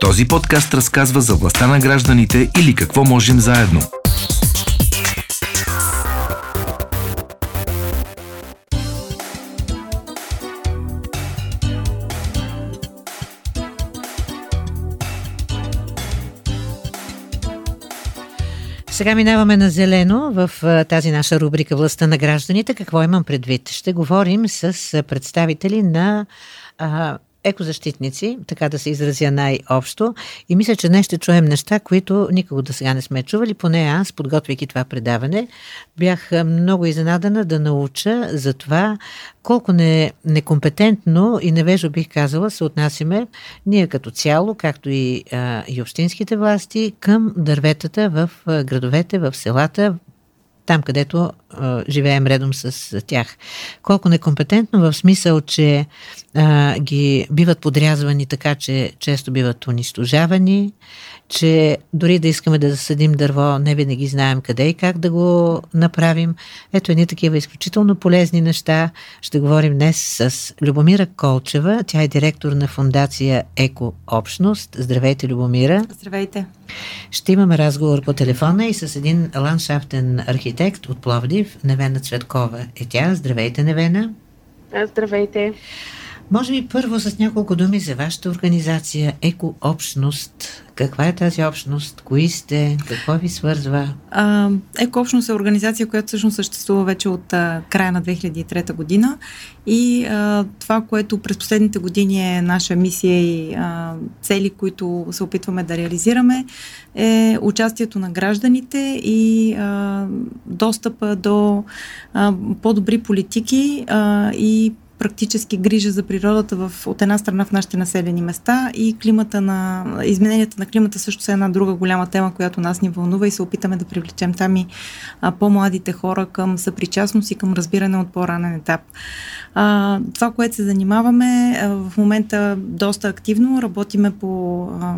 Този подкаст разказва за властта на гражданите или какво можем заедно. Сега минаваме на зелено в тази наша рубрика Властта на гражданите. Какво имам предвид? Ще говорим с представители на екозащитници, така да се изразя най-общо. И мисля, че днес ще чуем неща, които никога до сега не сме чували. Поне аз, подготвяйки това предаване, бях много изненадана да науча за това колко не, некомпетентно и невежо бих казала се отнасяме ние като цяло, както и, а, и общинските власти, към дърветата в градовете, в селата, там, където а, живеем редом с тях. Колко некомпетентно в смисъл, че а, ги биват подрязвани така, че често биват унищожавани, че дори да искаме да засадим дърво, не винаги знаем къде и как да го направим. Ето едни такива изключително полезни неща. Ще говорим днес с Любомира Колчева. Тя е директор на фундация Еко Общност. Здравейте, Любомира. Здравейте. Ще имаме разговор по телефона и с един ландшафтен архитект от Пловдив, Невена Цветкова е тя. Здравейте, Невена. Здравейте. Може би първо с няколко думи за вашата организация Еко Общност. Каква е тази общност? Кои сте? Какво ви свързва? А, Еко Общност е организация, която всъщност съществува вече от а, края на 2003 година и а, това, което през последните години е наша мисия и а, цели, които се опитваме да реализираме, е участието на гражданите и а, достъпа до а, по-добри политики а, и практически грижа за природата в, от една страна в нашите населени места и климата на, измененията на климата също са една друга голяма тема, която нас ни вълнува и се опитаме да привлечем там и а, по-младите хора към съпричастност и към разбиране от по-ранен етап. А, това, което се занимаваме а, в момента доста активно, работиме по а,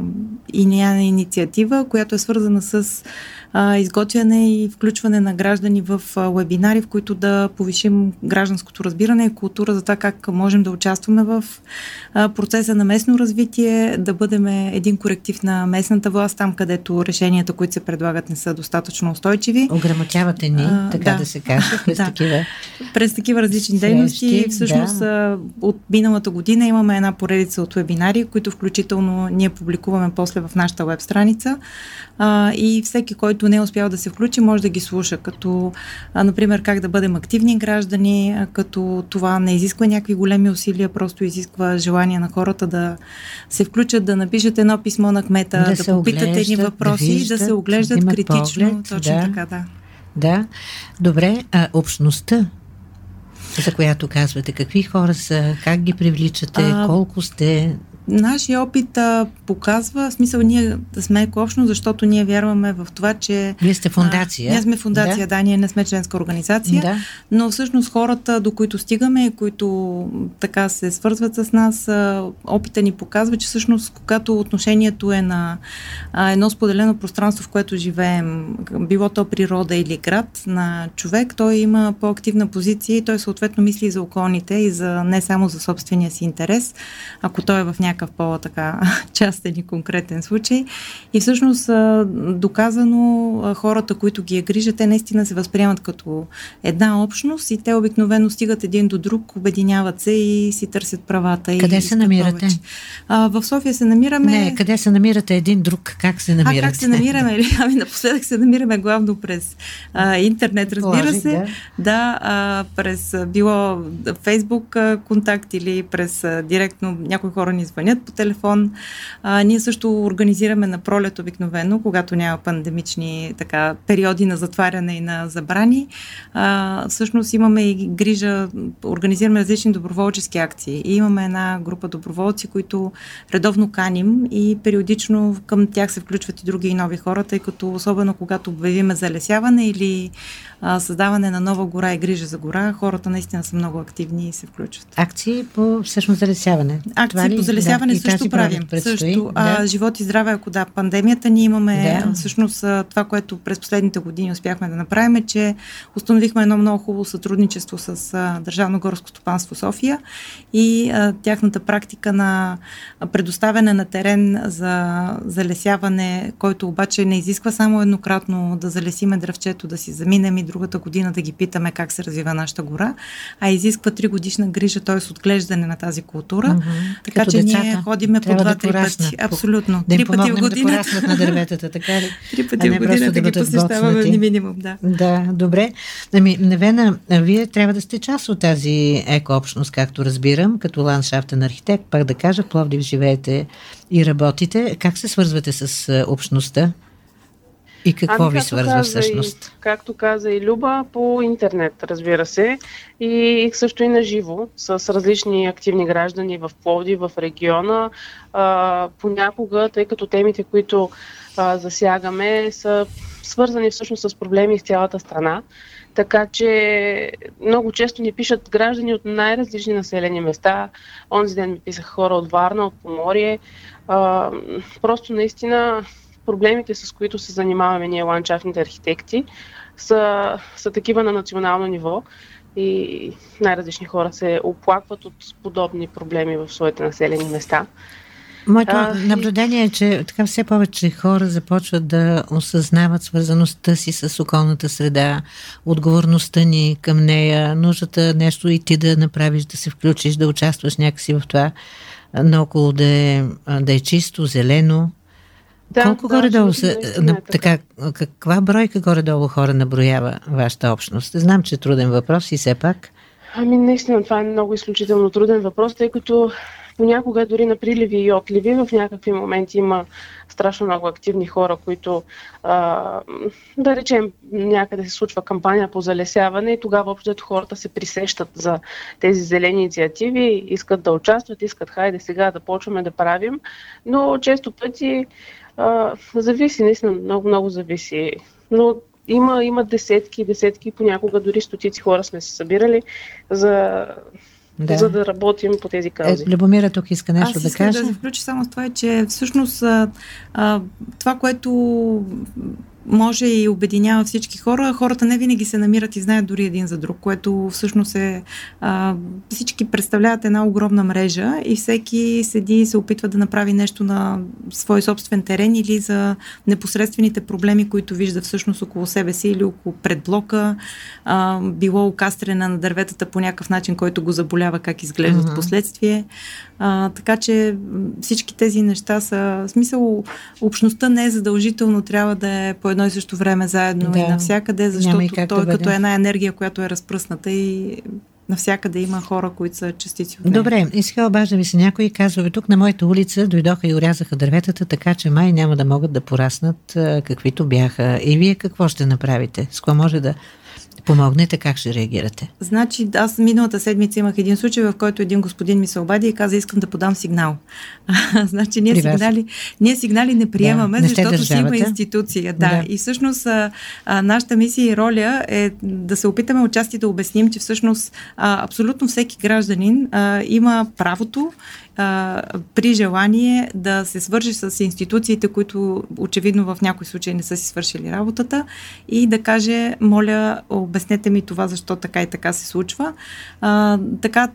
инициатива, която е свързана с а, изготвяне и включване на граждани в а, вебинари, в които да повишим гражданското разбиране и култура за това как можем да участваме в а, процеса на местно развитие, да бъдем един коректив на местната власт, там където решенията, които се предлагат, не са достатъчно устойчиви. Ограмотявате ни, а, така да, да се каже, през да. такива. През такива различни срещи, дейности. Всъщност да. от миналата година имаме една поредица от вебинари, които включително ние публикуваме после в нашата веб страница. А, и всеки, който не е успял да се включи, може да ги слуша, като, а, например, как да бъдем активни граждани, а, като това не изисква някакви големи усилия, просто изисква желание на хората да се включат, да напишат едно писмо на кмета, да, да попитат едни въпроси, да, виждат, да се оглеждат да критично. Поглед, точно да. така, да. Да, добре, а общността, за която казвате, какви хора са, как ги привличате, а, колко сте, Нашия опит а, показва, в смисъл ние сме екообщно, защото ние вярваме в това, че... Вие сте фундация. А, ние сме фундация, да. да, ние не сме членска организация, да. но всъщност хората, до които стигаме, които така се свързват с нас, а, опита ни показва, че всъщност когато отношението е на а, едно споделено пространство, в което живеем, било то природа или град на човек, той има по-активна позиция и той съответно мисли и за околните и за не само за собствения си интерес, ако той е в някакъв някакъв по-така частен и конкретен случай. И всъщност доказано хората, които ги е грижат, те наистина се възприемат като една общност и те обикновено стигат един до друг, обединяват се и си търсят правата. Къде и се намирате? А, в София се намираме... Не, къде се намирате един друг? Как се намирате? А, как се намираме? Ами напоследък се намираме главно през а, интернет, разбира Положи, се. Да, да а, през било Фейсбук контакт или през а, директно някои хора ни звънят звънят по телефон. А, ние също организираме на пролет обикновено, когато няма пандемични така, периоди на затваряне и на забрани. А, всъщност имаме и грижа, организираме различни доброволчески акции. И имаме една група доброволци, които редовно каним и периодично към тях се включват и други и нови хора, тъй като особено когато обявиме залесяване или а, създаване на нова гора и грижа за гора, хората наистина са много активни и се включват. Акции по всъщност залесяване. Акции по залесяване да, също правим. Също. Да. А, живот и здраве, ако да, пандемията, ние имаме да. всъщност това, което през последните години успяхме да направим, е, че установихме едно много хубаво сътрудничество с а, Държавно горско стопанство София и а, тяхната практика на предоставяне на терен за залесяване, който обаче не изисква само еднократно да залесиме дръвчето, да си заминем и другата година да ги питаме как се развива нашата гора, а изисква три годишна грижа, т.е. отглеждане на тази култура. Mm-hmm. Така Като че децата, ние ходиме по два-три да пъти. Абсолютно. Да три пъти в година. Да на дърветата, така ли? Три пъти в година да, ги посещаваме ни минимум, да. Да, добре. Ами, Невена, вие трябва да сте част от тази екообщност, както разбирам, като ландшафтен архитект, пак да кажа, Пловдив живеете и работите. Как се свързвате с общността? И какво ами, ви свързва всъщност? И, както каза и Люба, по интернет, разбира се, и също и на живо, с различни активни граждани в Пловди, в региона. А, понякога, тъй като темите, които а, засягаме, са свързани всъщност с проблеми в цялата страна. Така че много често ни пишат граждани от най-различни населени места. Онзи ден ми писаха хора от Варна, от Поморие. А, просто наистина проблемите, с които се занимаваме ние, ландшафтните архитекти, са, са такива на национално ниво и най-различни хора се оплакват от подобни проблеми в своите населени места. Моето а, наблюдение е, че така все повече хора започват да осъзнават свързаността си с околната среда, отговорността ни към нея, нуждата нещо и ти да направиш, да се включиш, да участваш някакси в това, наоколо да е, да е чисто, зелено. Да, Колко да, горе-долу са, на, така, каква бройка горе-долу хора наброява вашата общност? Знам, че е труден въпрос и все пак. Ами наистина това е много изключително труден въпрос, тъй като понякога дори на приливи и отливи в някакви моменти има страшно много активни хора, които а, да речем някъде се случва кампания по залесяване и тогава общото хората се присещат за тези зелени инициативи, искат да участват, искат хайде сега да почваме да правим, но често пъти а, зависи, наистина много, много зависи. Но има, има десетки, десетки, понякога дори стотици хора сме се събирали за да. за да работим по тези каузи. Е, Любомира тук иска нещо Аз да каже. да се включи само с това, че всъщност а, а, това, което може и обединява всички хора. Хората не винаги се намират и знаят дори един за друг, което всъщност е... А, всички представляват една огромна мрежа и всеки седи и се опитва да направи нещо на свой собствен терен или за непосредствените проблеми, които вижда всъщност около себе си или около предблока, а, било окастрена на дърветата по някакъв начин, който го заболява, как изглеждат uh-huh. последствие. А, така че всички тези неща са... В смисъл, общността не е задължително, трябва да е по едно и също време заедно да. и навсякъде, защото той да като една енергия, която е разпръсната и навсякъде има хора, които са частици от нея. Добре, и сега обажда ми се някой и казва, тук на моята улица дойдоха и урязаха дърветата, така че май няма да могат да пораснат каквито бяха. И вие какво ще направите? С какво може да помогнете, как ще реагирате? Значи, аз миналата седмица имах един случай, в който един господин ми се обади и каза, искам да подам сигнал. значи, ние сигнали, ние сигнали не приемаме, да, не защото си има институция. Да. да. И всъщност а, а, нашата мисия и роля е да се опитаме участи да обясним, че всъщност а, абсолютно всеки гражданин а, има правото а, при желание да се свържи с институциите, които очевидно в някой случай не са си свършили работата и да каже, моля, обяснете ми това, защо така и така се случва. А, така,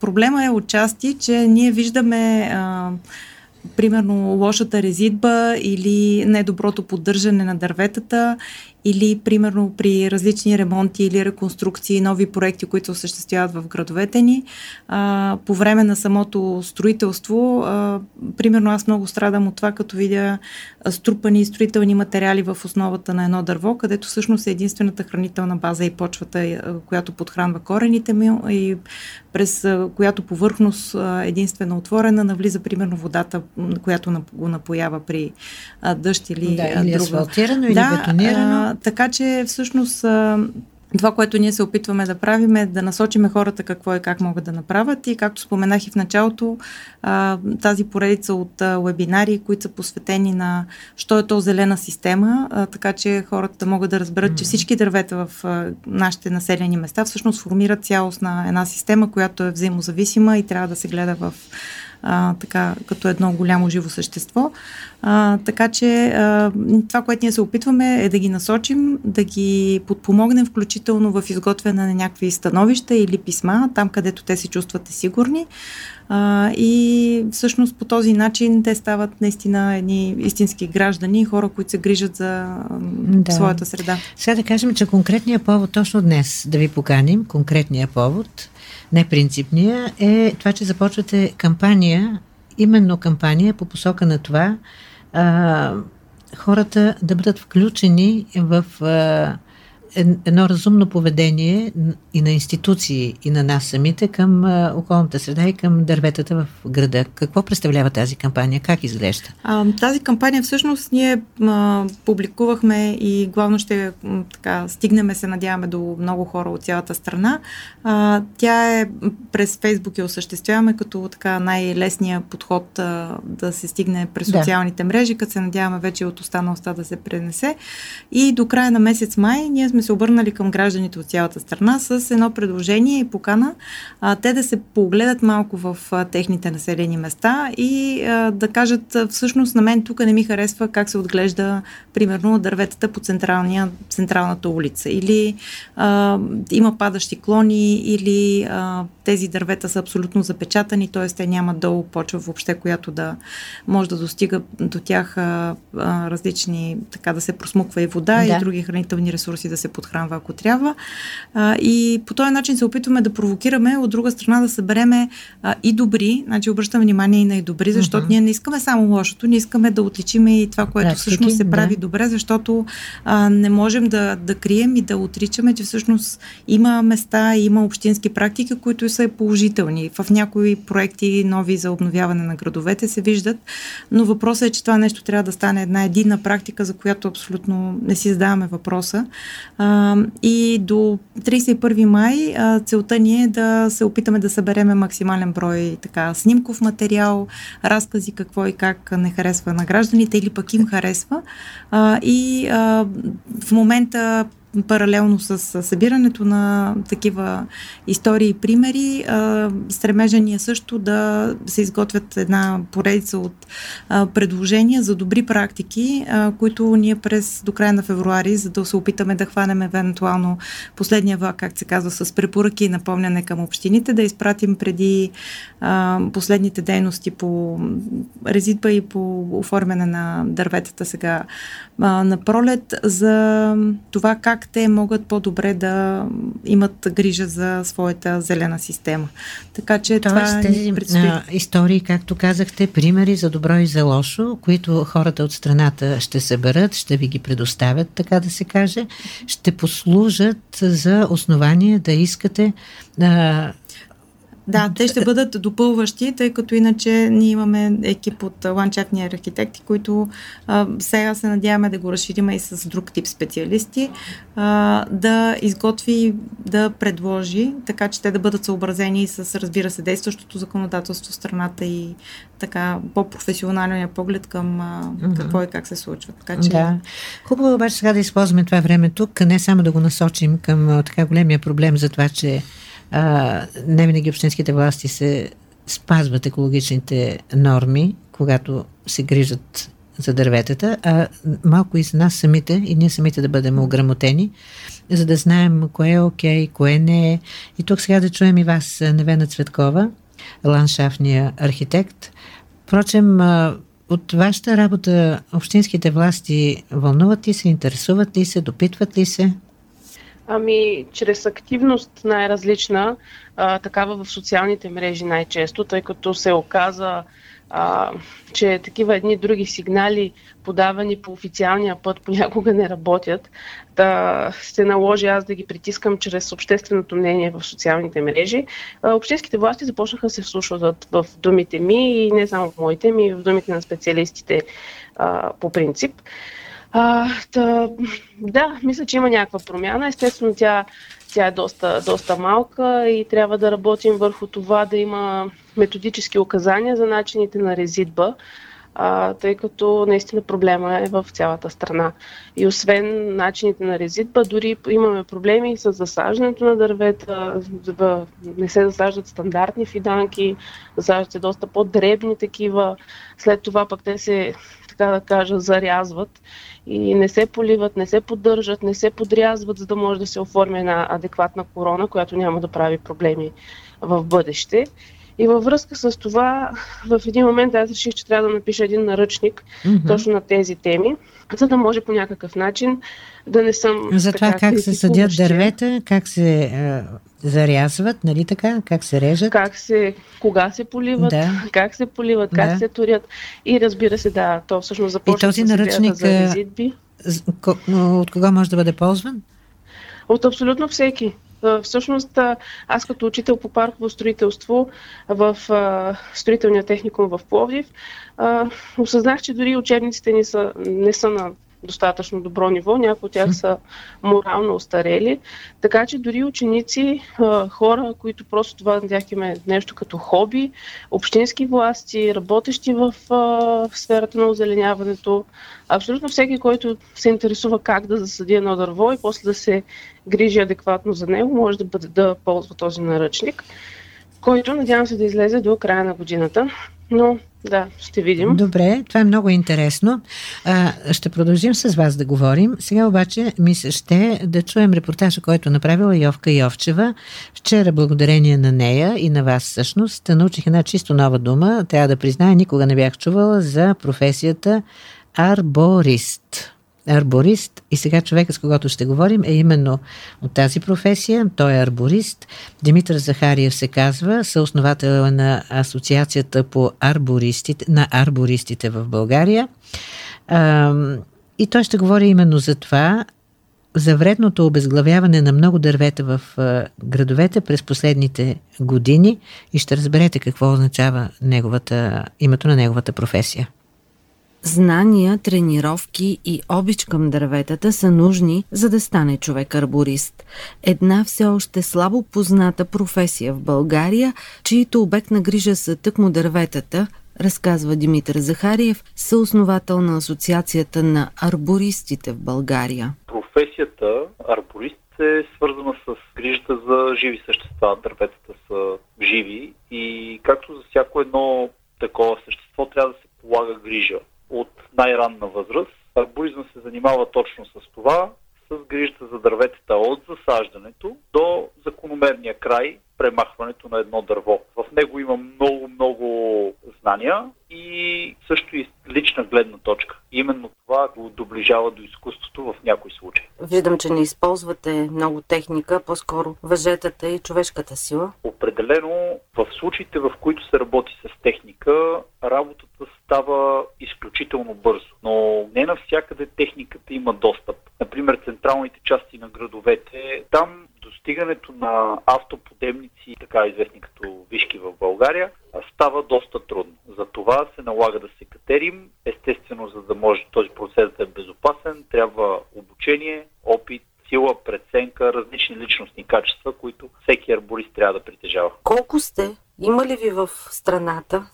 проблема е отчасти, че ние виждаме а, примерно лошата резидба или недоброто поддържане на дърветата или примерно при различни ремонти или реконструкции, нови проекти, които осъществяват в градовете ни. А, по време на самото строителство, а, примерно аз много страдам от това, като видя струпани строителни материали в основата на едно дърво, където всъщност е единствената хранителна база и почвата, която подхранва корените ми и през която повърхност единствено отворена навлиза примерно водата, която го напоява при дъжд или, да, или друга. асфалтирано, или бетонирано така че всъщност това, което ние се опитваме да правим е да насочиме хората какво и как могат да направят. И както споменах и в началото, тази поредица от вебинари, които са посветени на що е то зелена система, така че хората да могат да разберат, че всички дървета в нашите населени места всъщност формират цялостна една система, която е взаимозависима и трябва да се гледа в а, така, като едно голямо живо същество. А, така че а, това, което ние се опитваме е да ги насочим, да ги подпомогнем включително в изготвяне на някакви становища или писма, там където те се чувстват сигурни. А, и всъщност по този начин те стават наистина едни истински граждани, хора, които се грижат за да. своята среда. Сега да кажем, че конкретният повод точно днес да ви поканим, конкретният повод, не принципния, е това, че започвате кампания, именно кампания по посока на това а, хората да бъдат включени в а, едно разумно поведение и на институции, и на нас самите към а, околната среда и към дърветата в града. Какво представлява тази кампания? Как изглежда? А, тази кампания всъщност ние а, публикувахме и главно ще така, стигнем се, надяваме до много хора от цялата страна. А, тя е през Фейсбук и осъществяваме като така най-лесния подход а, да се стигне през да. социалните мрежи, като се надяваме вече от останалостта да се пренесе. И до края на месец май ние сме се обърнали към гражданите от цялата страна с едно предложение и покана а, те да се погледат малко в а, техните населени места и а, да кажат всъщност на мен тук не ми харесва как се отглежда примерно дърветата по централната улица или а, има падащи клони или а, тези дървета са абсолютно запечатани, т.е. те нямат долу почва въобще, която да може да достига до тях а, а, различни, така да се просмуква и вода да. и други хранителни ресурси да се подхранва, ако трябва. А, и по този начин се опитваме да провокираме, от друга страна да събереме а, и добри, значи обръщаме внимание и на и добри, защото uh-huh. ние не искаме само лошото, ние искаме да отличиме и това, което Практики, всъщност се прави да. добре, защото а, не можем да, да крием и да отричаме, че всъщност има места, има общински практики, които са положителни. В някои проекти нови за обновяване на градовете се виждат, но въпросът е, че това нещо трябва да стане една единна практика, за която абсолютно не си задаваме въпроса. А, и до 31 май а, целта ни е да се опитаме да събереме максимален брой така, снимков материал, разкази какво и как не харесва на гражданите или пък им харесва. А, и а, в момента паралелно с събирането на такива истории и примери, стремежа ни е също да се изготвят една поредица от предложения за добри практики, които ние през до края на февруари, за да се опитаме да хванем евентуално последния влак, как се казва, с препоръки и напомняне към общините, да изпратим преди последните дейности по резидба и по оформяне на дърветата сега на пролет за това как те могат по-добре да имат грижа за своята зелена система. Така че Тоест, това тези предстои. истории, както казахте, примери за добро и за лошо, които хората от страната ще съберат, ще ви ги предоставят, така да се каже, ще послужат за основание да искате а, да, те ще бъдат допълващи, тъй като иначе ние имаме екип от ландшафтни архитекти, които а, сега се надяваме да го разшириме и с друг тип специалисти, а, да изготви, да предложи, така че те да бъдат съобразени с, разбира се, действащото законодателство в страната и така по-професионалния поглед към а, какво и как се случва. Така, че... Да. Хубаво обаче сега да използваме това време тук, не само да го насочим към така големия проблем за това, че а, не винаги общинските власти се спазват екологичните норми, когато се грижат за дърветата, а малко и за нас самите, и ние самите да бъдем ограмотени, за да знаем кое е окей, okay, кое не е. И тук сега да чуем и вас, Невена Цветкова, ландшафтния архитект. Впрочем, от вашата работа общинските власти вълнуват ли се, интересуват ли се, допитват ли се? Ами, чрез активност най-различна, а, такава в социалните мрежи най-често, тъй като се оказа, а, че такива едни други сигнали, подавани по официалния път, понякога не работят. Да се наложи аз да ги притискам чрез общественото мнение в социалните мрежи. А, общинските власти започнаха да се вслушват в думите ми и не само в моите ми, в думите на специалистите а, по принцип. А, та, да, мисля, че има някаква промяна. Естествено, тя, тя е доста, доста малка и трябва да работим върху това да има методически указания за начините на резидба. а, тъй като наистина проблема е в цялата страна. И освен начините на резидба, дори имаме проблеми с засаждането на дървета, не се засаждат стандартни фиданки, засаждат се доста по-дребни такива, след това пък те се, така да кажа, зарязват и не се поливат, не се поддържат, не се подрязват, за да може да се оформи една адекватна корона, която няма да прави проблеми в бъдеще. И във връзка с това, в един момент аз реших, че трябва да напиша един наръчник mm-hmm. точно на тези теми, за да може по някакъв начин да не съм. За това така, как се съдят дървета, как се е, зарязват, нали така? Как се режат? Как се, кога се поливат, да. как се поливат, как да. се турят. И разбира се, да, то всъщност започва И този наръчник, за визитби. От кога може да бъде ползван? От абсолютно всеки. Всъщност, аз като учител по парково строителство в строителния техникум в Пловдив, осъзнах, че дори учебниците ни са, не са на достатъчно добро ниво, някои от тях са морално устарели. Така че дори ученици, хора, които просто това на тях има нещо като хоби, общински власти, работещи в, в сферата на озеленяването, абсолютно всеки, който се интересува как да засади едно дърво и после да се грижи адекватно за него, може да, бъде, да ползва този наръчник, който надявам се да излезе до края на годината. Но да, ще видим. Добре, това е много интересно. А, ще продължим с вас да говорим. Сега обаче ми се ще да чуем репортажа, който е направила Йовка Йовчева. Вчера, благодарение на нея и на вас всъщност, научих една чисто нова дума. Трябва да призная, никога не бях чувала за професията арборист арборист и сега човека, с когото ще говорим, е именно от тази професия. Той е арборист. Димитър Захариев се казва, съосновател на Асоциацията по арбористите, на арбористите в България. И той ще говори именно за това, за вредното обезглавяване на много дървета в градовете през последните години и ще разберете какво означава неговата, името на неговата професия. Знания, тренировки и обич към дърветата са нужни, за да стане човек арборист. Една все още слабо позната професия в България, чието обект на грижа са тъкмо дърветата, разказва Димитър Захариев, съосновател на Асоциацията на арбористите в България. Професията арборист е свързана с грижата за живи същества. Дърветата са живи и както за всяко едно такова същество трябва да се полага грижа от най-ранна възраст. Арборизма се занимава точно с това, с грижата за дърветата от засаждането до закономерния край, премахването на едно дърво. В него има много, много знания и също и лична гледна точка. Именно това го доближава до изкуството в някои случаи. Виждам, че не използвате много техника, по-скоро въжетата и човешката сила. Определено в случаите, в които се работи с техника, работата става изключително бързо. Но не навсякъде техниката има достъп. Например, централните части на градовете, там достигането на автоподемници, така известни като вишки в България, става доста трудно. За това се налага да се катерим. Естествено, за да може този процес да е безопасен, трябва обучение, опит, сила, преценка, различни личностни качества, които всеки арборист трябва да притежава. Колко сте? Има ли ви в страната?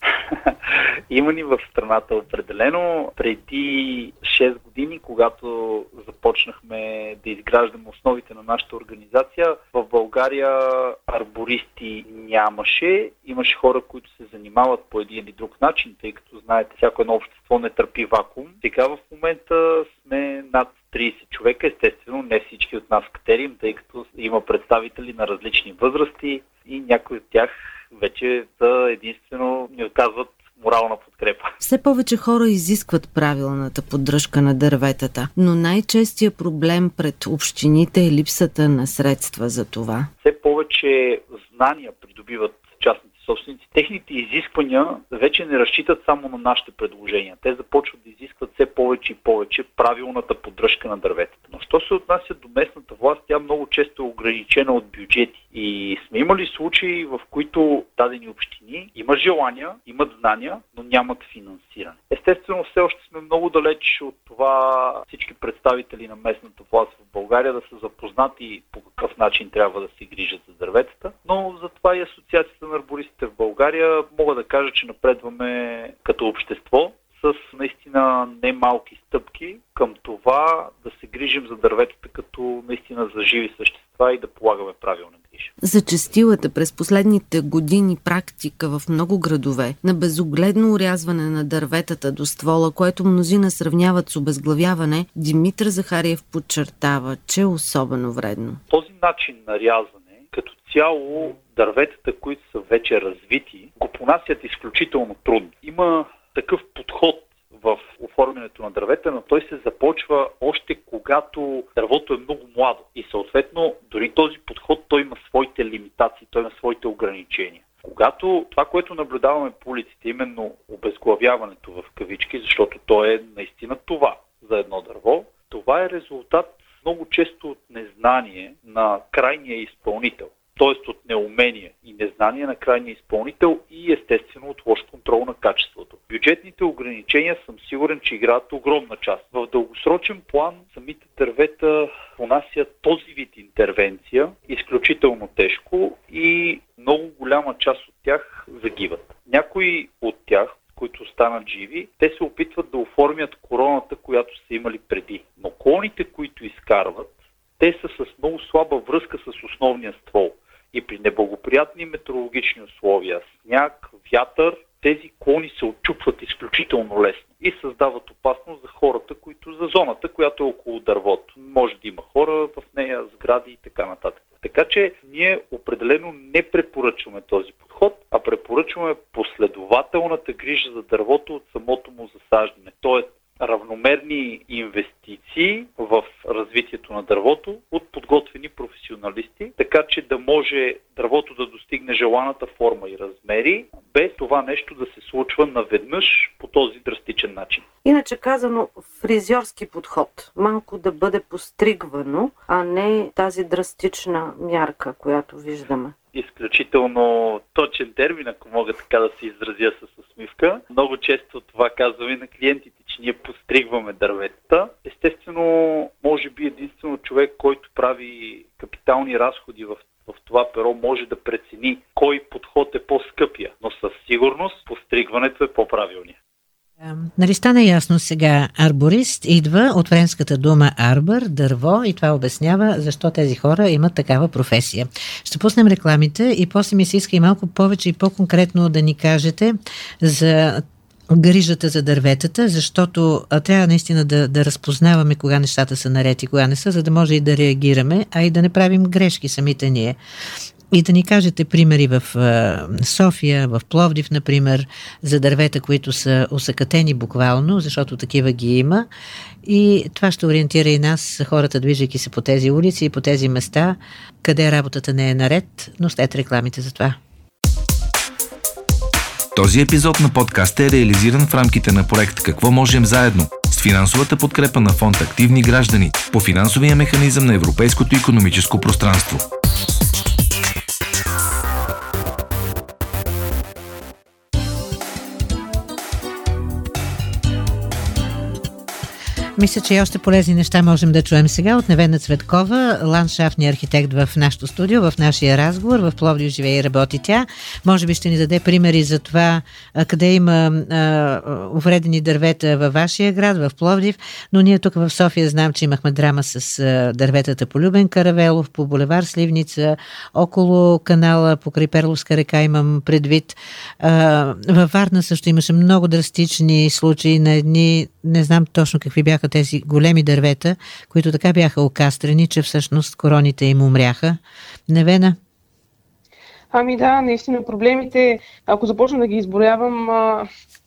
Има ни в страната определено. Преди 6 години, когато започнахме да изграждаме основите на нашата организация, в България арбористи нямаше. Имаше хора, които се занимават по един или друг начин, тъй като знаете, всяко едно общество не търпи вакуум. Сега в момента сме над 30 човека. Естествено, не всички от нас катерим, тъй като има представители на различни възрасти и някои от тях вече са единствено ни отказват морална подкрепа. Все повече хора изискват правилната поддръжка на дърветата, но най-честия проблем пред общините е липсата на средства за това. Все повече знания придобиват частните собственици. Техните изисквания вече не разчитат само на нашите предложения. Те започват да все повече и повече правилната поддръжка на дърветата. Но що се отнася до местната власт, тя много често е ограничена от бюджети. И сме имали случаи, в които дадени общини имат желания, имат знания, но нямат финансиране. Естествено, все още сме много далеч от това всички представители на местната власт в България да са запознати по какъв начин трябва да се грижат за дърветата, но затова и Асоциацията на арбористите в България мога да кажа, че напредваме като общество с наистина немалки стъпки към това да се грижим за дърветата като наистина за живи същества и да полагаме правилна грижа. Зачастилата през последните години практика в много градове на безогледно урязване на дърветата до ствола, което мнозина сравняват с обезглавяване, Димитър Захариев подчертава, че е особено вредно. Този начин на рязване като цяло дърветата, които са вече развити, го понасят изключително трудно. Има такъв подход в оформянето на дървета, но той се започва още когато дървото е много младо. И съответно, дори този подход, той има своите лимитации, той има своите ограничения. Когато това, което наблюдаваме по улиците, именно обезглавяването в кавички, защото то е наистина това за едно дърво, това е резултат много често от незнание на крайния изпълнител т.е. от неумение и незнание на крайния изпълнител и естествено от лош контрол на качеството. Бюджетните ограничения съм сигурен, че играят огромна част. В дългосрочен план самите дървета понасят този вид интервенция изключително тежко и много голяма част от тях загиват. Някои от тях, които станат живи, те се опитват да оформят короната, която са имали преди. Но клоните, които изкарват, те са с много слаба връзка с основния ствол и при неблагоприятни метеорологични условия, сняг, вятър, тези клони се отчупват изключително лесно и създават опасност за хората, които за зоната, която е около дървото. Може да има хора в нея, сгради и така нататък. Така че ние определено не препоръчваме този подход, а препоръчваме последователната грижа за дървото от самото му засаждане. Тоест равномерни инвестиции в развитието на дървото от подготвени професионалисти, така че да може дървото да достигне желаната форма и размери, без това нещо да се случва наведнъж по този драстичен начин. Иначе казано, фризьорски подход. Малко да бъде постригвано, а не тази драстична мярка, която виждаме изключително точен термин, ако мога така да се изразя с усмивка. Много често това казваме на клиентите, че ние постригваме дърветата. Естествено, може би единствено човек, който прави капитални разходи в в това перо може да прецени кой подход е по-скъпия, но със сигурност постригването е по-правилния. Нали стана ясно сега, арборист идва от френската дума арбър, дърво и това обяснява защо тези хора имат такава професия. Ще пуснем рекламите и после ми се иска и малко повече и по-конкретно да ни кажете за грижата за дърветата, защото трябва наистина да, да разпознаваме кога нещата са наред и кога не са, за да може и да реагираме, а и да не правим грешки самите ние. И да ни кажете примери в София, в Пловдив, например, за дървета, които са усъкатени буквално, защото такива ги има. И това ще ориентира и нас, хората, движейки се по тези улици и по тези места, къде работата не е наред, но след рекламите за това. Този епизод на подкаст е реализиран в рамките на проект Какво можем заедно с финансовата подкрепа на фонд Активни граждани по финансовия механизъм на Европейското економическо пространство. Мисля, че и още полезни неща можем да чуем сега от Невена Цветкова, ландшафтния архитект в нашото студио, в нашия разговор. В Пловдив живее и работи тя. Може би ще ни даде примери за това къде има увредени дървета във вашия град, в Пловдив. Но ние тук в София знам, че имахме драма с а, дърветата по Любен Каравелов, по булевар Сливница, около канала покрай Перловска река имам предвид. Във Варна също имаше много драстични случаи на едни, не знам точно какви бяха тези големи дървета, които така бяха окастрени, че всъщност короните им умряха. Невена? Ами да, наистина проблемите, ако започна да ги изброявам,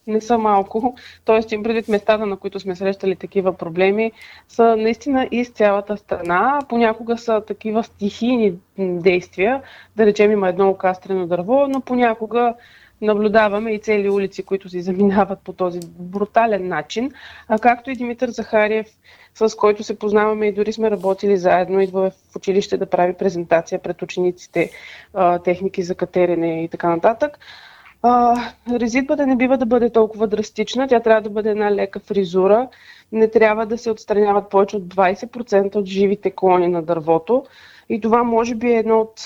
не са малко. Тоест, им предвид местата, на които сме срещали такива проблеми, са наистина из цялата страна. Понякога са такива стихийни действия. Да речем, има едно окастрено дърво, но понякога наблюдаваме и цели улици, които си заминават по този брутален начин, а както и Димитър Захариев, с който се познаваме и дори сме работили заедно, идва в училище да прави презентация пред учениците, техники за катерене и така нататък. резидбата не бива да бъде толкова драстична, тя трябва да бъде една лека фризура, не трябва да се отстраняват повече от 20% от живите клони на дървото. И това може би е едно от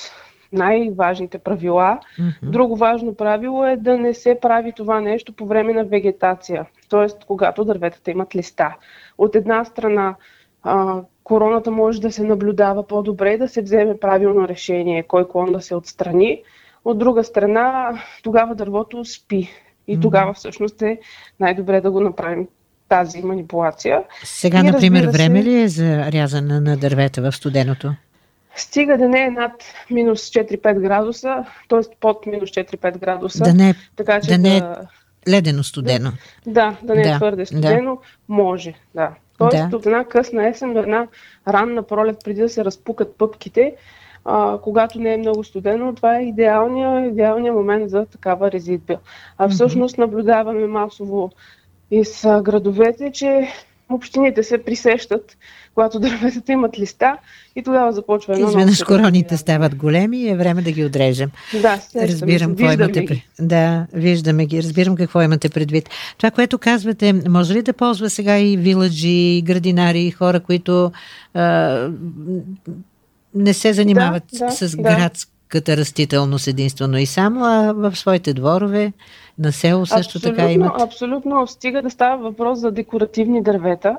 най-важните правила. Mm-hmm. Друго важно правило е да не се прави това нещо по време на вегетация. т.е. когато дърветата имат листа. От една страна а, короната може да се наблюдава по-добре, да се вземе правилно решение кой клон да се отстрани. От друга страна, тогава дървото спи. И тогава всъщност е най-добре да го направим тази манипулация. Сега, и, например, време ли е за рязане на дървета в студеното? Стига да не е над минус 4-5 градуса, т.е. под минус 4-5 градуса. Да не, така, че да, да не е ледено студено. Да, да не е да, твърде студено, да. може, да. Тоест да. от една късна есен до една ранна пролет, преди да се разпукат пъпките, а, когато не е много студено, това е идеалният, идеалният момент за такава резидбия. А всъщност наблюдаваме масово и с градовете, че общините се присещат, когато дърветата имат листа и тогава започва едно Изведнъж короните стават големи и е време да ги отрежем. Да, разбирам какво имате предвид. Да, виждаме ги, разбирам какво имате предвид. Това, което казвате, може ли да ползва сега и виладжи, и градинари, и хора, които а, не се занимават да, да, с градската растителност единствено и само, а в своите дворове на село също абсолютно, така имат. Абсолютно, стига да става въпрос за декоративни дървета.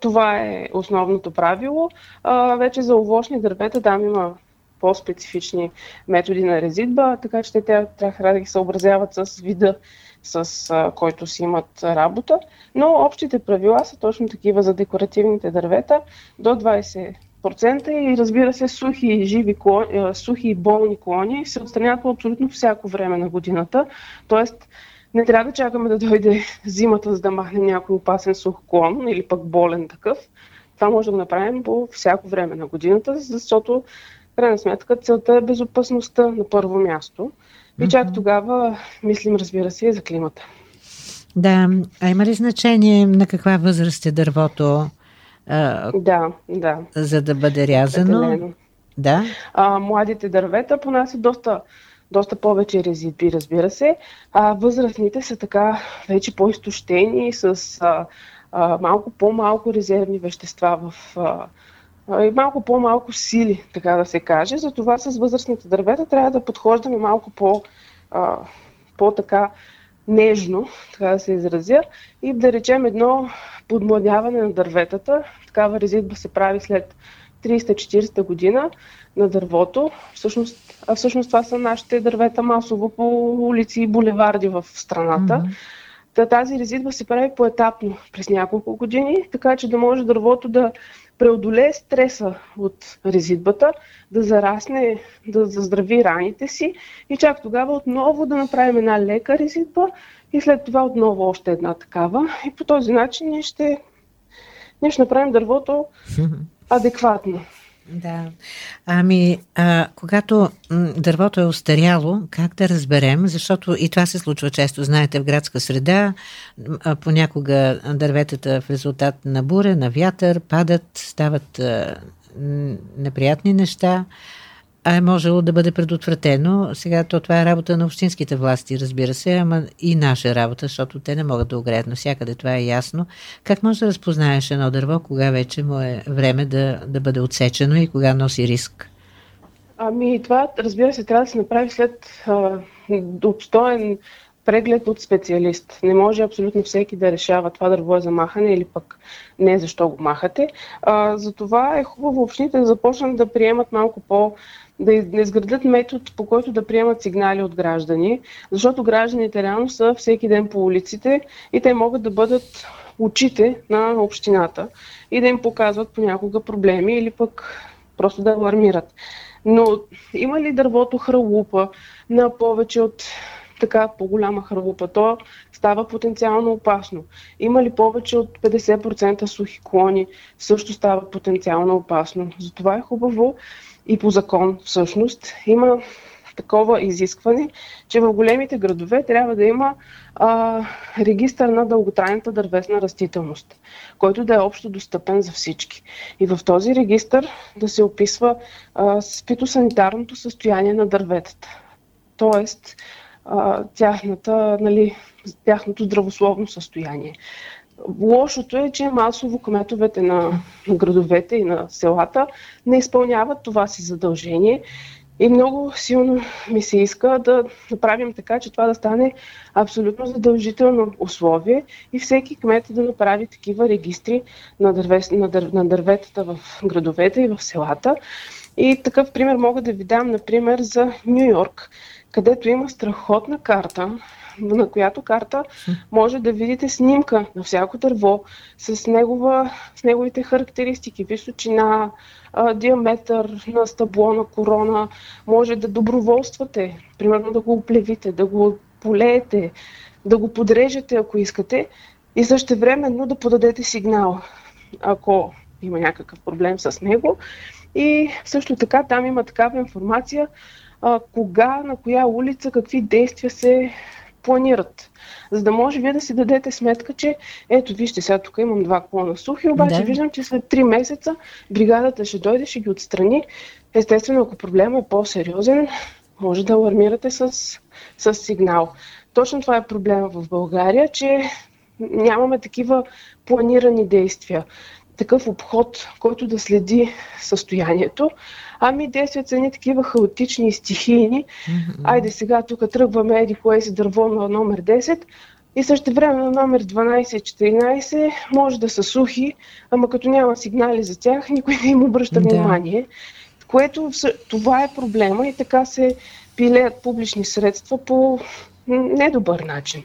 Това е основното правило. А, вече за овощни дървета там има по-специфични методи на резидба, така че те трябва да ги съобразяват с вида, с а, който си имат работа. Но общите правила са точно такива за декоративните дървета до 20 и разбира се сухи и живи клони, сухи и болни клони се отстраняват по абсолютно всяко време на годината. Тоест не трябва да чакаме да дойде зимата, за да махнем някой опасен сух клон или пък болен такъв. Това може да го направим по всяко време на годината, защото в крайна сметка целта е безопасността на първо място. И чак тогава мислим, разбира се, и за климата. Да, а има ли значение на каква възраст е дървото? А, да, да. За да бъде рязано. Определено. Да. А, младите дървета понасят доста, доста повече резидби, разбира се. А възрастните са така вече по-изтощени, с а, а, малко по-малко резервни вещества в. А, и малко по-малко сили, така да се каже. Затова с възрастните дървета трябва да подхождаме малко по, а, по-така нежно, така да се изразя, и да речем едно подмладяване на дърветата. Такава резидба се прави след 340 година на дървото. Всъщност, а всъщност това са нашите дървета масово по улици и булеварди в страната. Mm-hmm. Тази резидба се прави поетапно през няколко години, така че да може дървото да преодолее стреса от резидбата, да зарасне, да заздрави раните си и чак тогава отново да направим една лека резидба и след това отново още една такава. И по този начин ние ще, ние ще направим дървото адекватно. Да. Ами, а, когато дървото е устаряло, как да разберем? Защото и това се случва често, знаете, в градска среда. А, понякога дърветата в резултат на буря, на вятър падат, стават а, неприятни неща а е можело да бъде предотвратено. Сега то това е работа на общинските власти, разбира се, ама и наша работа, защото те не могат да огреят навсякъде, това е ясно. Как може да разпознаеш едно дърво, кога вече му е време да, да бъде отсечено и кога носи риск? Ами това, разбира се, трябва да се направи след а, обстоен преглед от специалист. Не може абсолютно всеки да решава това дърво е за махане или пък не защо го махате. А, затова е хубаво общините да започнат да приемат малко по- да изградят метод, по който да приемат сигнали от граждани, защото гражданите реално са всеки ден по улиците и те могат да бъдат очите на общината и да им показват понякога проблеми или пък просто да алармират. Но има ли дървото хралупа на повече от така по-голяма хралупа, то става потенциално опасно. Има ли повече от 50% сухи клони, също става потенциално опасно. Затова е хубаво и по закон всъщност има такова изискване, че в големите градове трябва да има а, регистър на дълготрайната дървесна растителност, който да е общо достъпен за всички. И в този регистър да се описва а, фитосанитарното състояние на дърветата. А, тяхната, нали, тяхното здравословно състояние. Лошото е, че масово кметовете на градовете и на селата не изпълняват това си задължение И много силно ми се иска да направим така, че това да стане абсолютно задължително условие и всеки кмет да направи такива регистри на, дърве, на, дър, на дърветата в градовете и в селата. И такъв пример мога да ви дам, например, за Нью Йорк, където има страхотна карта, на която карта може да видите снимка на всяко дърво с, негова, с неговите характеристики, височина, диаметър на стъбло, на корона. Може да доброволствате, примерно да го оплевите, да го полеете, да го подрежете, ако искате, и също времено да подадете сигнал, ако има някакъв проблем с него. И също така там има такава информация, а, кога, на коя улица, какви действия се планират. За да може вие да си дадете сметка, че ето вижте, сега тук имам два клона сухи, обаче да. виждам, че след 3 месеца бригадата ще дойде, ще ги отстрани. Естествено, ако проблемът е по-сериозен, може да алармирате с, с сигнал. Точно това е проблема в България, че нямаме такива планирани действия такъв обход, който да следи състоянието. Ами действията са ни такива хаотични и стихийни. Mm-hmm. Айде сега тук тръгваме еди кое си дърво на номер 10 и също време на номер 12-14 може да са сухи, ама като няма сигнали за тях, никой не им обръща да. внимание. Което това е проблема и така се пилеят публични средства по недобър начин.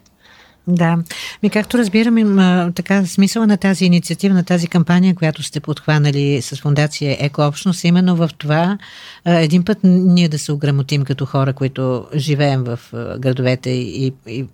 Да. Ми както разбираме, така смисъла на тази инициатива, на тази кампания, която сте подхванали с фундация Екообщност, именно в това един път ние да се ограмотим като хора, които живеем в градовете и, и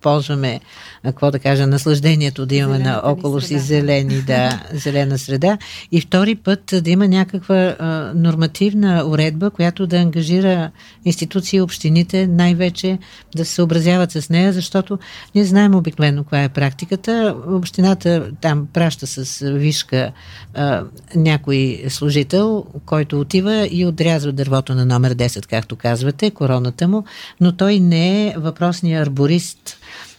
ползваме, какво да кажа, наслаждението да имаме на около си зелени, да, зелена среда. И втори път да има някаква а, нормативна уредба, която да ангажира институции и общините най-вече да се съобразяват с нея, защото ние знаем обикновено каква е практиката. Общината там праща с вишка а, някой служител, който отива и отрязва дървото на номер 10, както казвате, короната му, но той не е въпросният арборист,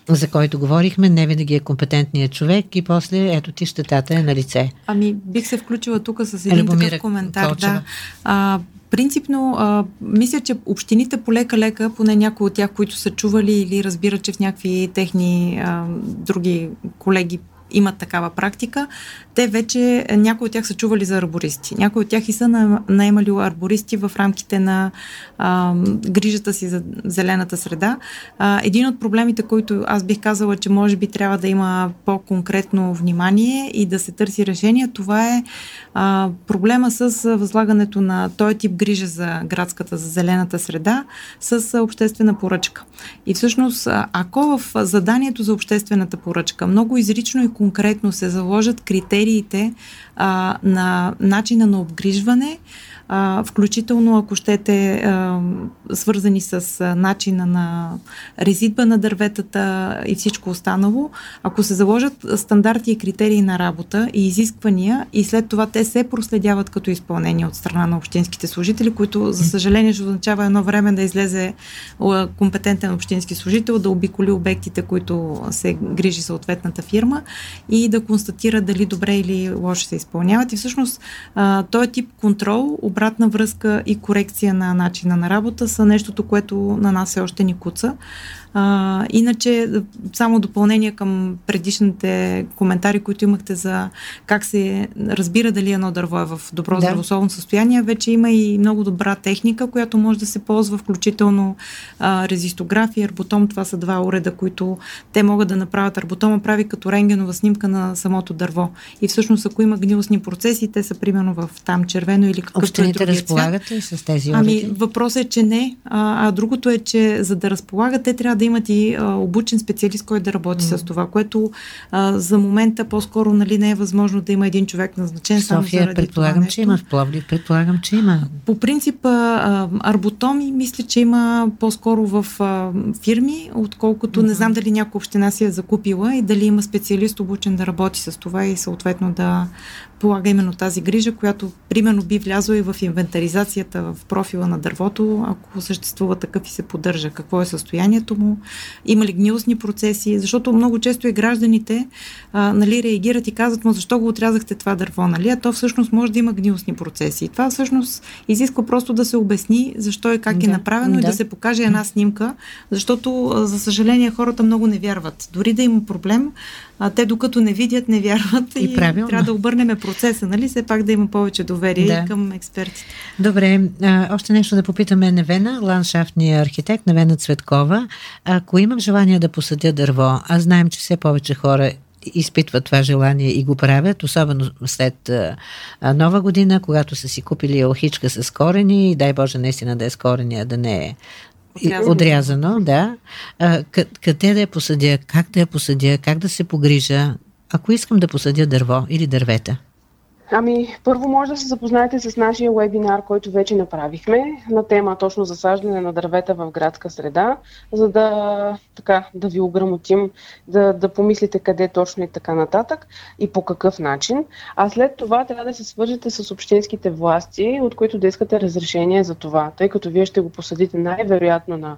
за който говорихме, не винаги е компетентният човек и после ето ти щетата е на лице. Ами бих се включила тук с един Любомира такъв коментар. Да. А, принципно, а, мисля, че общините полека-лека, поне някои от тях, които са чували или разбират, че в някакви техни а, други колеги имат такава практика, те вече, някои от тях са чували за арбористи. Някои от тях и са наемали арбористи в рамките на а, грижата си за зелената среда. А, един от проблемите, който аз бих казала, че може би трябва да има по-конкретно внимание и да се търси решение, това е а, проблема с възлагането на този тип грижа за градската, за зелената среда с обществена поръчка. И всъщност, ако в заданието за обществената поръчка много изрично и конкретно се заложат критериите а, на начина на обгрижване, а, включително ако щете а, свързани с а, начина на резидба на дърветата и всичко останало, ако се заложат стандарти и критерии на работа и изисквания и след това те се проследяват като изпълнение от страна на общинските служители, които за съжаление ще означава едно време да излезе компетентен общински служител, да обиколи обектите, които се грижи съответната фирма и да констатира дали добре или лошо се изпълняват. И всъщност този тип контрол, обратна връзка и корекция на начина на работа са нещото, което на нас все още ни куца. А, иначе, само допълнение към предишните коментари, които имахте за как се разбира дали едно дърво е в добро да. здравословно състояние, вече има и много добра техника, която може да се ползва, включително а, резистография, арботом. Това са два уреда, които те могат да направят. Арботома прави като рентгенова снимка на самото дърво. И всъщност, ако има гнилостни процеси, те са примерно в там червено или какъвто Общините е разполагат ли с тези уреди? Ами, въпросът е, че не. А, а другото е, че за да разполагат, те трябва да имат и а, обучен специалист, който да работи mm. с това, което а, за момента по-скоро нали, не е възможно да има един човек назначен само София, предполагам, това че има. В Пловдив предполагам, че има. По принцип, а, арботоми мисля, че има по-скоро в а, фирми, отколкото mm-hmm. не знам дали някоя община си е закупила и дали има специалист обучен да работи с това и съответно да полага именно тази грижа, която примерно би влязла и в инвентаризацията в профила на дървото, ако съществува такъв и се поддържа. Какво е състоянието му, има ли гнилостни процеси, защото много често и гражданите а, нали, реагират и казват му защо го отрязахте това дърво, нали? а то всъщност може да има гнилостни процеси. И това всъщност изисква просто да се обясни защо и как е да, е направено да. и да се покаже една снимка, защото за съжаление хората много не вярват. Дори да има проблем, а, те докато не видят, не вярват и, и трябва да обърнем процеса, нали? Все пак да има повече доверие да. към експертите. Добре, а, още нещо да попитаме Невена, ландшафтния архитект Невена Цветкова. Ако имам желание да посадя дърво, а знаем, че все повече хора изпитват това желание и го правят, особено след а, нова година, когато са си купили елхичка с корени и дай Боже наистина да е с корени, а да не е Отрязано. Отрязано, да. А, къде да я посадя, как да я посадя, как да се погрижа, ако искам да посадя дърво или дървета? Ами, първо може да се запознаете с нашия вебинар, който вече направихме на тема точно засаждане на дървета в градска среда, за да, така, да ви ограмотим, да, да помислите къде точно и така нататък и по какъв начин. А след това трябва да се свържете с общинските власти, от които да искате разрешение за това, тъй като вие ще го посадите най-вероятно на,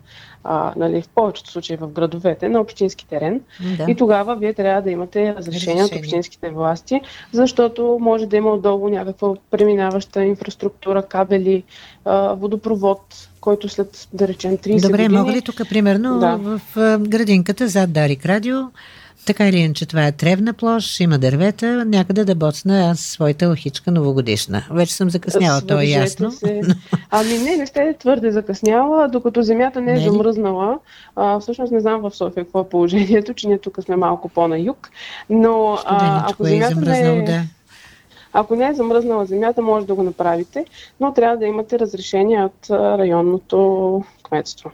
а, нали, в повечето случаи в градовете, на общински терен. Да. И тогава вие трябва да имате разрешение, от общинските власти, защото може да има отдолу някаква преминаваща инфраструктура, кабели, водопровод, който след, да речем, 30 Добре, години... мога ли тук, примерно, да. в градинката зад Дарик Радио, така или иначе, това е тревна площ, има дървета, някъде да боцна аз своята лохичка новогодишна. Вече съм закъсняла, то е ясно. Се. Ами не, не сте твърде закъсняла, докато земята не е не замръзнала. А, всъщност не знам в София какво е положението, че ние тук сме малко по-на юг, но а, ако е земята не е... Да. Ако не е замръзнала земята, може да го направите, но трябва да имате разрешение от районното кметство.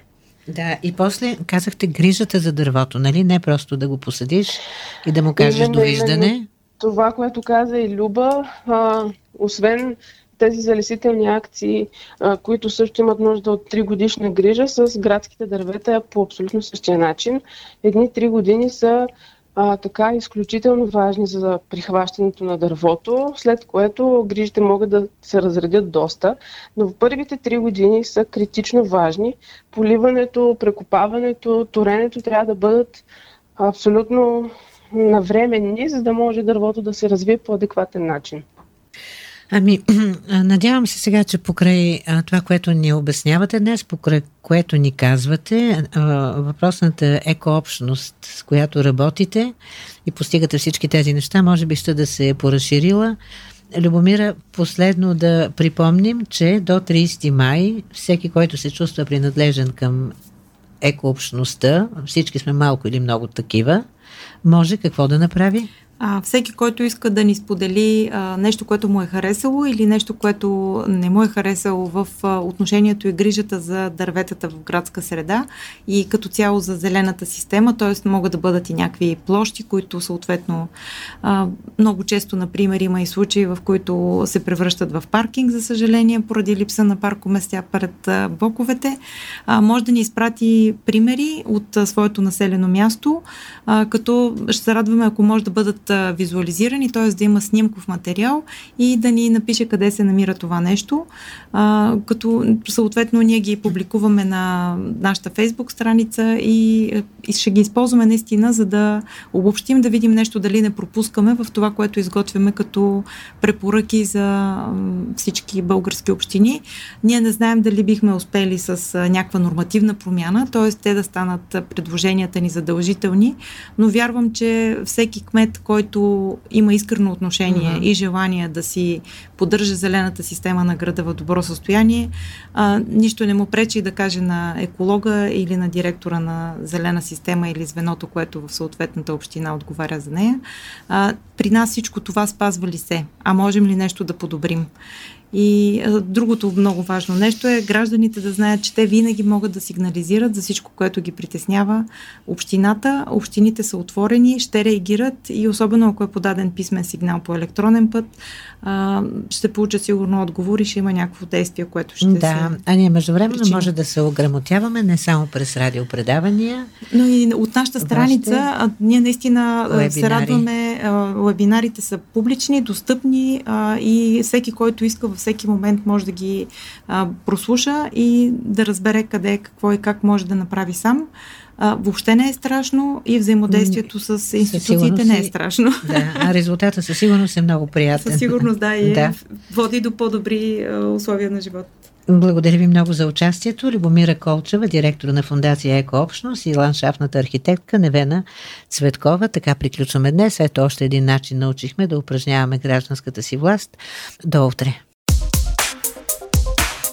Да, и после казахте грижата за дървото, нали? Не просто да го посадиш и да му кажеш именно, довиждане. Именно това, което каза и Люба, а, освен тези залесителни акции, а, които също имат нужда от 3 годишна грижа, с градските дървета по абсолютно същия начин. Едни 3 години са а, така изключително важни за прихващането на дървото, след което грижите могат да се разредят доста, но в първите три години са критично важни. Поливането, прекопаването, туренето трябва да бъдат абсолютно навременни, за да може дървото да се развие по адекватен начин. Ами, надявам се сега, че покрай това, което ни обяснявате днес, покрай което ни казвате, въпросната екообщност, с която работите и постигате всички тези неща, може би ще да се е поразширила. Любомира, последно да припомним, че до 30 май всеки, който се чувства принадлежен към екообщността, всички сме малко или много такива, може какво да направи? А, всеки, който иска да ни сподели а, нещо, което му е харесало или нещо, което не му е харесало в а, отношението и грижата за дърветата в градска среда и като цяло за зелената система, т.е. могат да бъдат и някакви площи, които съответно а, много често, например, има и случаи, в които се превръщат в паркинг, за съжаление, поради липса на паркоместя пред а, блоковете. А, може да ни изпрати примери от а, своето населено място, а, като ще се радваме, ако може да бъдат визуализирани, т.е. да има снимков материал и да ни напише къде се намира това нещо, а, като съответно ние ги публикуваме на нашата фейсбук страница и, и ще ги използваме наистина, за да обобщим, да видим нещо дали не пропускаме в това, което изготвяме като препоръки за всички български общини. Ние не знаем дали бихме успели с някаква нормативна промяна, т.е. те да станат предложенията ни задължителни, но вярвам, че всеки кмет, който има искрено отношение uh-huh. и желание да си поддържа зелената система на града в добро състояние, а, нищо не му пречи да каже на еколога или на директора на зелена система или звеното, което в съответната община отговаря за нея. А, при нас всичко това спазва ли се? А можем ли нещо да подобрим? И а, другото много важно нещо е гражданите да знаят, че те винаги могат да сигнализират за всичко, което ги притеснява общината. Общините са отворени, ще реагират и особено ако е подаден писмен сигнал по електронен път, а, ще получат сигурно отговор и ще има някакво действие, което ще да, се... Да, а ние междувременно причина. може да се ограмотяваме не само през радиопредавания. Но и от нашата страница а, ние наистина вебинари. се радваме. Вебинарите са публични, достъпни а, и всеки, който иска в всеки момент може да ги а, прослуша и да разбере къде, какво и как може да направи сам. а, въобще не е страшно и взаимодействието с институциите не е страшно. Да, а резултата със сигурност е много приятен. Със сигурност, да, и да. води до по-добри а, условия на живот. Благодаря ви много за участието. Любомира Колчева, директор на Фундация Еко Общност и ландшафтната архитектка Невена Цветкова. Така приключваме днес. Ето още един начин научихме да упражняваме гражданската си власт. До утре.